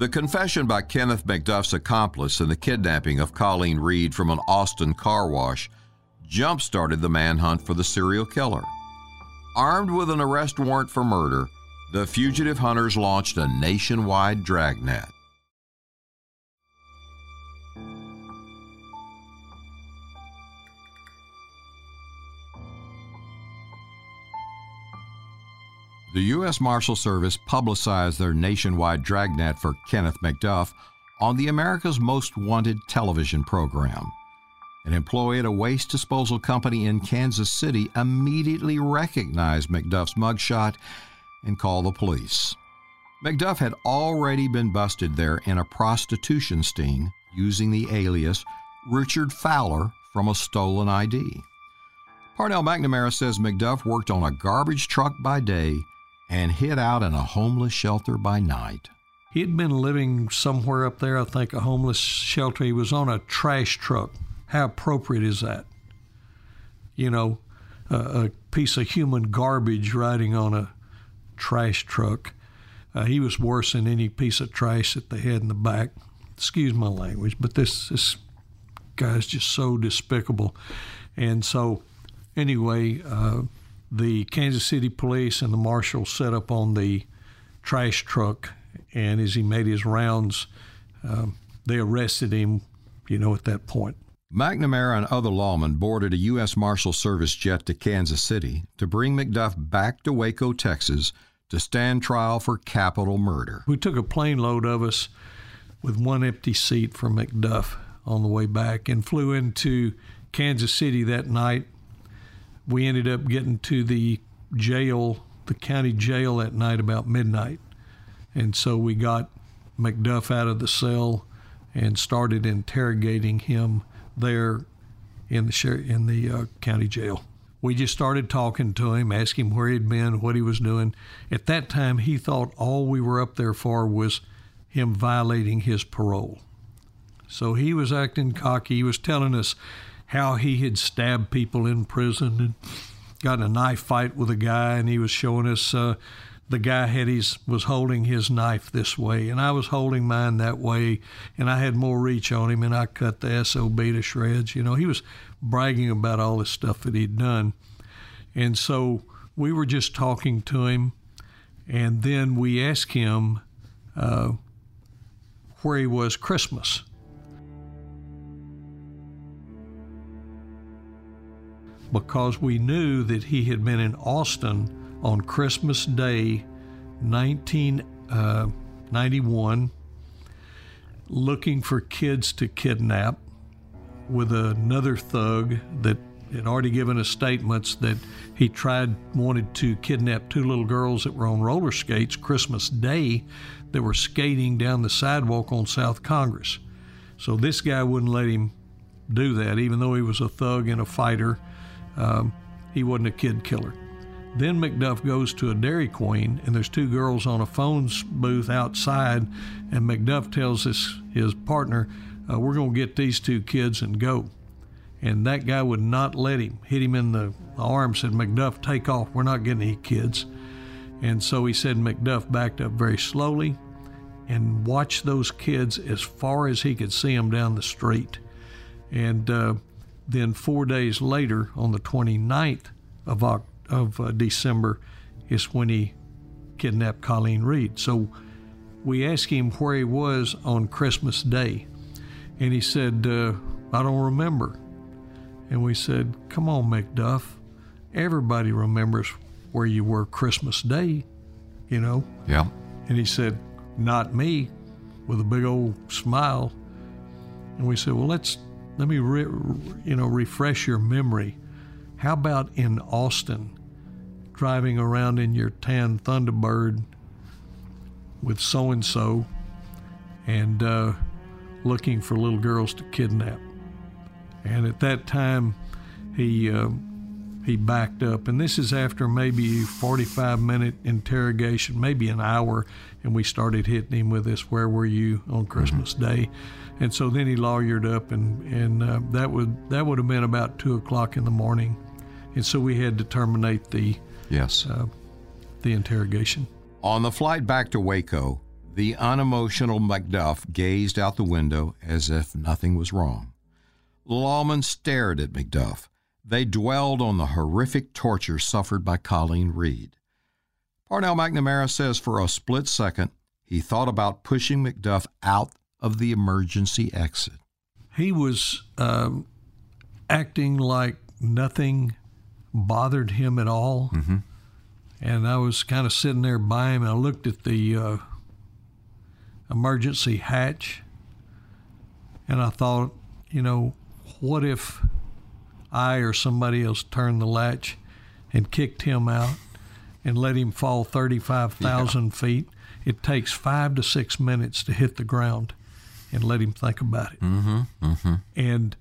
The confession by Kenneth McDuff's accomplice in the kidnapping of Colleen Reed from an Austin car wash jump started the manhunt for the serial killer. Armed with an arrest warrant for murder, the fugitive hunters launched a nationwide dragnet. The U.S. Marshal Service publicized their nationwide dragnet for Kenneth McDuff on the America's Most Wanted television program. An employee at a waste disposal company in Kansas City immediately recognized McDuff's mugshot and called the police. McDuff had already been busted there in a prostitution sting using the alias Richard Fowler from a stolen ID. Parnell McNamara says McDuff worked on a garbage truck by day and hid out in a homeless shelter by night. He had been living somewhere up there, I think, a homeless shelter. He was on a trash truck. How appropriate is that? You know, a, piece of human garbage riding on a trash truck. Uh, he was worse than any piece of trash that they had in the back. Excuse my language, but this this guy's just so despicable. And so, anyway, uh, the Kansas City police and the marshal set up on the trash truck, and as he made his rounds, um, they arrested him, you know, at that point. McNamara and other lawmen boarded a U.S. Marshal Service jet to Kansas City to bring McDuff back to Waco, Texas, to stand trial for capital murder. We took a plane load of us with one empty seat for McDuff on the way back and flew into Kansas City that night we ended up getting to the jail, the county jail that night about midnight. And so we got McDuff out of the cell and started interrogating him there in the in the uh, county jail. We just started talking to him, asking him where he'd been, what he was doing. At that time, he thought all we were up there for was him violating his parole. So he was acting cocky. He was telling us how he had stabbed people in prison and got in a knife fight with a guy, and he was showing us uh, the guy had his was holding his knife this way, and I was holding mine that way, and I had more reach on him, and I cut the sob to shreds. You know, he was bragging about all this stuff that he'd done, and so we were just talking to him, and then we asked him uh, where he was Christmas because we knew that he had been in Austin on Christmas Day, 1991, uh, looking for kids to kidnap with another thug that had already given us statements that he tried, wanted to kidnap two little girls that were on roller skates Christmas Day that were skating down the sidewalk on South Congress. So this guy wouldn't let him do that, even though he was a thug and a fighter um, he wasn't a kid killer. Then McDuff goes to a Dairy Queen, and there's two girls on a phone booth outside, and McDuff tells his, his partner, uh, We're going to get these two kids and go. And that guy would not let him, hit him in the arm, said, McDuff, take off. We're not getting any kids. And so he said McDuff backed up very slowly and watched those kids as far as he could see them down the street. And uh, then four days later, on the 29th of, of uh, December, is when he kidnapped Colleen Reed. So we asked him where he was on Christmas Day, and he said, uh, I don't remember. And we said, Come on, McDuff. Everybody remembers where you were Christmas Day, you know? Yeah. And he said, Not me, with a big old smile. And we said, Well, let's let me, re, you know, refresh your memory. How about in Austin, driving around in your tan Thunderbird with so and so, and uh, looking for little girls to kidnap? And at that time, he uh, he backed up, and this is after maybe 45 minute interrogation, maybe an hour, and we started hitting him with this: "Where were you on Christmas mm-hmm. Day?" And so then he lawyered up, and and uh, that would that would have been about two o'clock in the morning, and so we had to terminate the yes uh, the interrogation. On the flight back to Waco, The unemotional McDuff gazed out the window as if nothing was wrong. The lawmen stared at McDuff. They dwelled on the horrific torture suffered by Colleen Reed. Parnell McNamara says for a split second he thought about pushing McDuff out of the emergency exit. He was um, acting like nothing bothered him at all. Mm-hmm. And I was kind of sitting there by him, and I looked at the uh, emergency hatch, and I thought, you know, what if I or somebody else turned the latch and kicked him out and let him fall 35,000 yeah. feet? It takes five to six minutes to hit the ground and let him think about it. Mm-hmm, mm-hmm. And,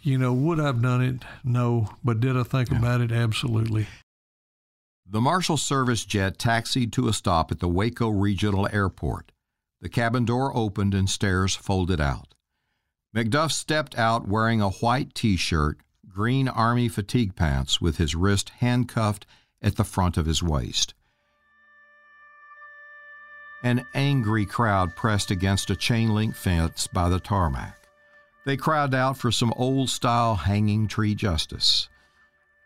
you know, would I've done it? No. But did I think yeah. about it? Absolutely. The Marshal Service jet taxied to a stop at the Waco Regional Airport. The cabin door opened and stairs folded out. McDuff stepped out wearing a white t shirt, green Army fatigue pants, with his wrist handcuffed at the front of his waist. An angry crowd pressed against a chain link fence by the tarmac. They cried out for some old style hanging tree justice.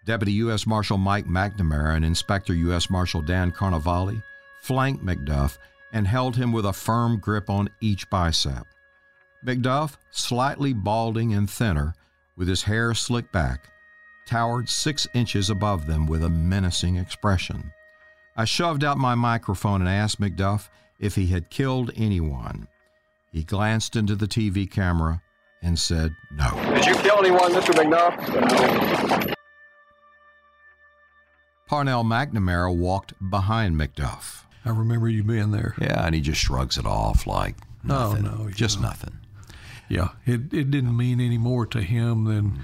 Deputy U.S. Marshal Mike McNamara and Inspector U.S. Marshal Dan Carnevale flanked McDuff and held him with a firm grip on each bicep. McDuff, slightly balding and thinner, with his hair slicked back, towered six inches above them with a menacing expression. I shoved out my microphone and asked McDuff if he had killed anyone. He glanced into the TV camera and said no. Did you kill anyone, Mr. McDuff? Parnell McNamara walked behind McDuff. I remember you being there. Yeah, and he just shrugs it off like oh, nothing. Oh, no, just nothing. Yeah, it, it didn't mean any more to him than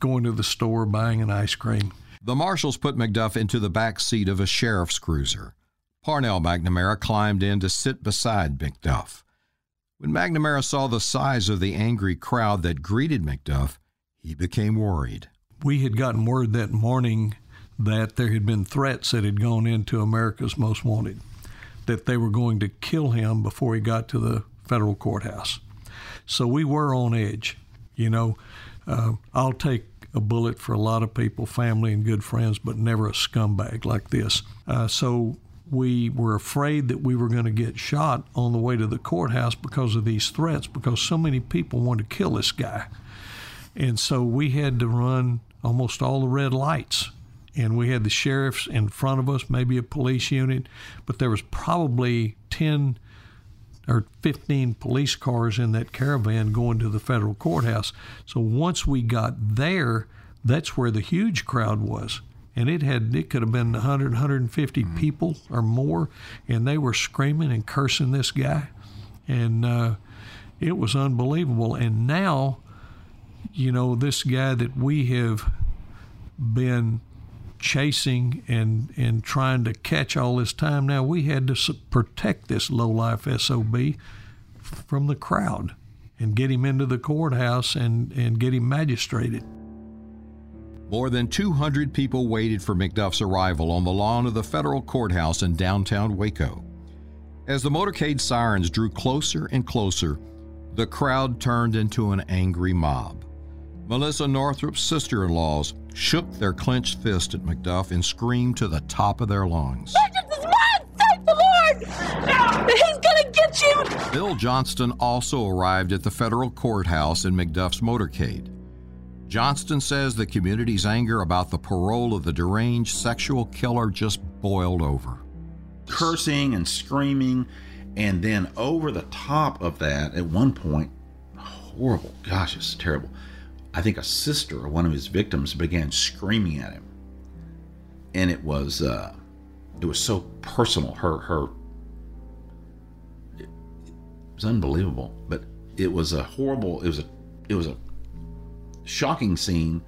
going to the store buying an ice cream. The marshals put McDuff into the back seat of a sheriff's cruiser. Parnell McNamara climbed in to sit beside McDuff. When McNamara saw the size of the angry crowd that greeted McDuff, he became worried. We had gotten word that morning that there had been threats that had gone into America's Most Wanted, that they were going to kill him before he got to the federal courthouse. So we were on edge. You know, uh, I'll take a bullet for a lot of people, family and good friends, but never a scumbag like this. Uh, so we were afraid that we were going to get shot on the way to the courthouse because of these threats, because so many people wanted to kill this guy. And so we had to run almost all the red lights. And we had the sheriffs in front of us, maybe a police unit, but there was probably 10 or 15 police cars in that caravan going to the federal courthouse. So once we got there, that's where the huge crowd was and it had it could have been 100 150 mm-hmm. people or more and they were screaming and cursing this guy and uh, it was unbelievable and now you know this guy that we have been chasing and and trying to catch all this time now we had to protect this low life sob from the crowd and get him into the courthouse and and get him magistrated more than 200 people waited for McDuff's arrival on the lawn of the federal courthouse in downtown Waco. As the motorcade sirens drew closer and closer, the crowd turned into an angry mob. Melissa Northrup's sister in laws shook their clenched fist at McDuff and screamed to the top of their lungs. Vengeance is mine! Thank the Lord! He's gonna get you! Bill Johnston also arrived at the federal courthouse in McDuff's motorcade. Johnston says the community's anger about the parole of the deranged sexual killer just boiled over. Cursing and screaming, and then over the top of that, at one point, horrible, gosh, it's terrible. I think a sister of one of his victims began screaming at him, and it was uh, it was so personal. Her her it was unbelievable, but it was a horrible. It was a it was a shocking scene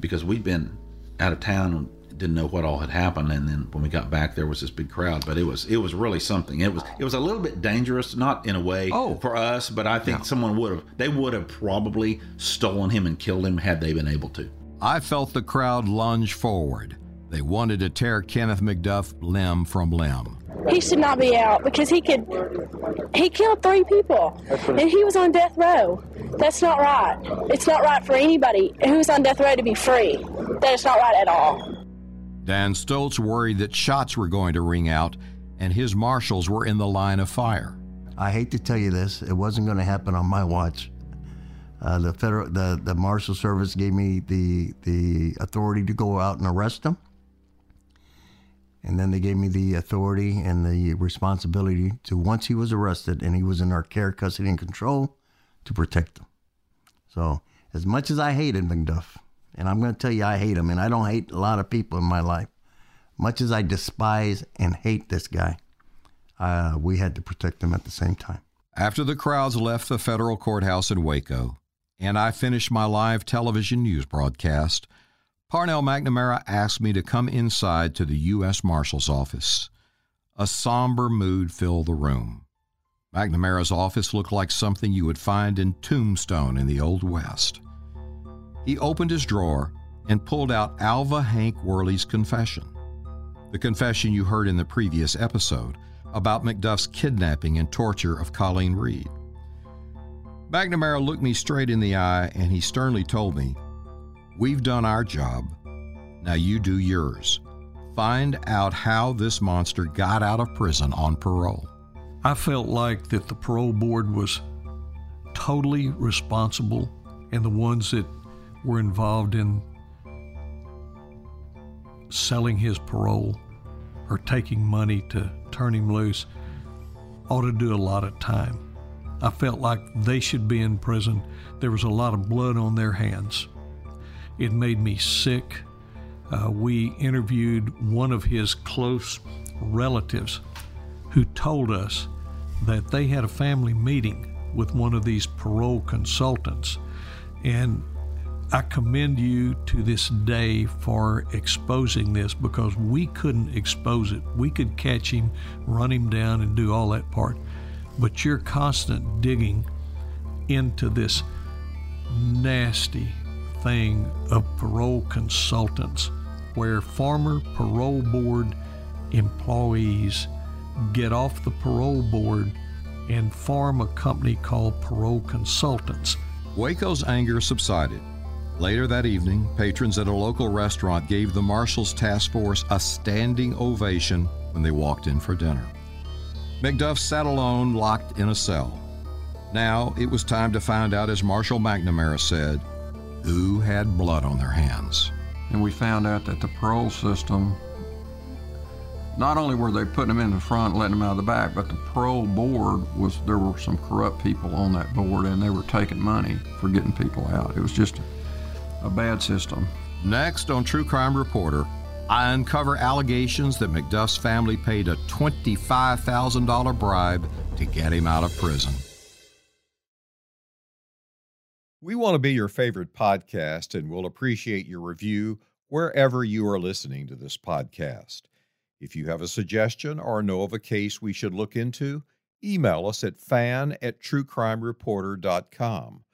because we'd been out of town didn't know what all had happened. And then when we got back there was this big crowd but it was it was really something. It was it was a little bit dangerous not in a way oh. for us but i think yeah. someone would have they would have probably stolen him and killed him had they been able to. I felt the crowd lunge forward. They wanted to tear kenneth mcduff limb from limb. He should not be out because he could he killed three people and he was on death row. That's not right. It's not right for anybody who's on death row to be free. That is not right at all Dan Stoltz worried that shots were going to ring out and his marshals were in the line of fire. I hate to tell you this, it wasn't going to happen on my watch. Uh, the federal, the, the marshal service gave me the the authority to go out and arrest him, and then they gave me the authority and the responsibility to once he was arrested and he was in our care, custody, and control, to protect him. So as much as I hated McDuff, and I'm going to tell you I hate him, and I don't hate a lot of people in my life, much as I despise and hate this guy, uh, we had to protect him at the same time. After the crowds left the federal courthouse in Waco, and I finished my live television news broadcast, Parnell McNamara asked me to come inside to the U.S. Marshal's office. A somber mood filled the room. McNamara's office looked like something you would find in Tombstone in the Old West. He opened his drawer and pulled out Alva Hank Worley's confession. The confession you heard in the previous episode about McDuff's kidnapping and torture of Colleen Reed. McNamara looked me straight in the eye and he sternly told me, We've done our job. Now you do yours. Find out how this monster got out of prison on parole. I felt like that the parole board was totally responsible and the ones that were involved in selling his parole or taking money to turn him loose ought to do a lot of time. I felt like they should be in prison. There was a lot of blood on their hands. It made me sick. Uh, we interviewed one of his close relatives who told us that they had a family meeting with one of these parole consultants. And I commend you to this day for exposing this because we couldn't expose it. We could catch him, run him down, and do all that part. But your constant digging into this nasty thing of parole consultants, where former parole board employees get off the parole board and form a company called Parole Consultants. Waco's anger subsided. Later that evening, patrons at a local restaurant gave the Marshals Task Force a standing ovation when they walked in for dinner. McDuff sat alone, locked in a cell. Now it was time to find out, as Marshal McNamara said, who had blood on their hands. And we found out that the parole system, not only were they putting them in the front, letting them out of the back, but the parole board was, there were some corrupt people on that board and they were taking money for getting people out. It was just a bad system. Next on True Crime Reporter, I uncover allegations that McDuff's family paid a $25,000 bribe to get him out of prison. We want to be your favorite podcast and we'll appreciate your review wherever you are listening to this podcast. If you have a suggestion or know of a case we should look into, email us at fan at truecrimereporter.com.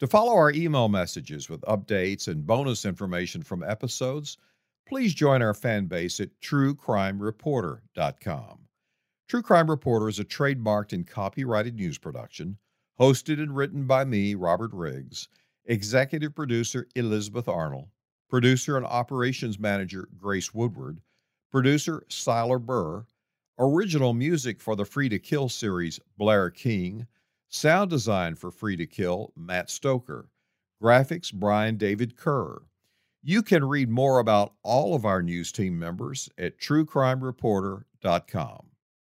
To follow our email messages with updates and bonus information from episodes, please join our fan base at truecrimereporter.com. True Crime Reporter is a trademarked and copyrighted news production hosted and written by me, Robert Riggs, executive producer Elizabeth Arnold, producer and operations manager Grace Woodward, producer Siler Burr, original music for the Free to Kill series Blair King, sound design for Free to Kill Matt Stoker, graphics Brian David Kerr. You can read more about all of our news team members at truecrimereporter.com.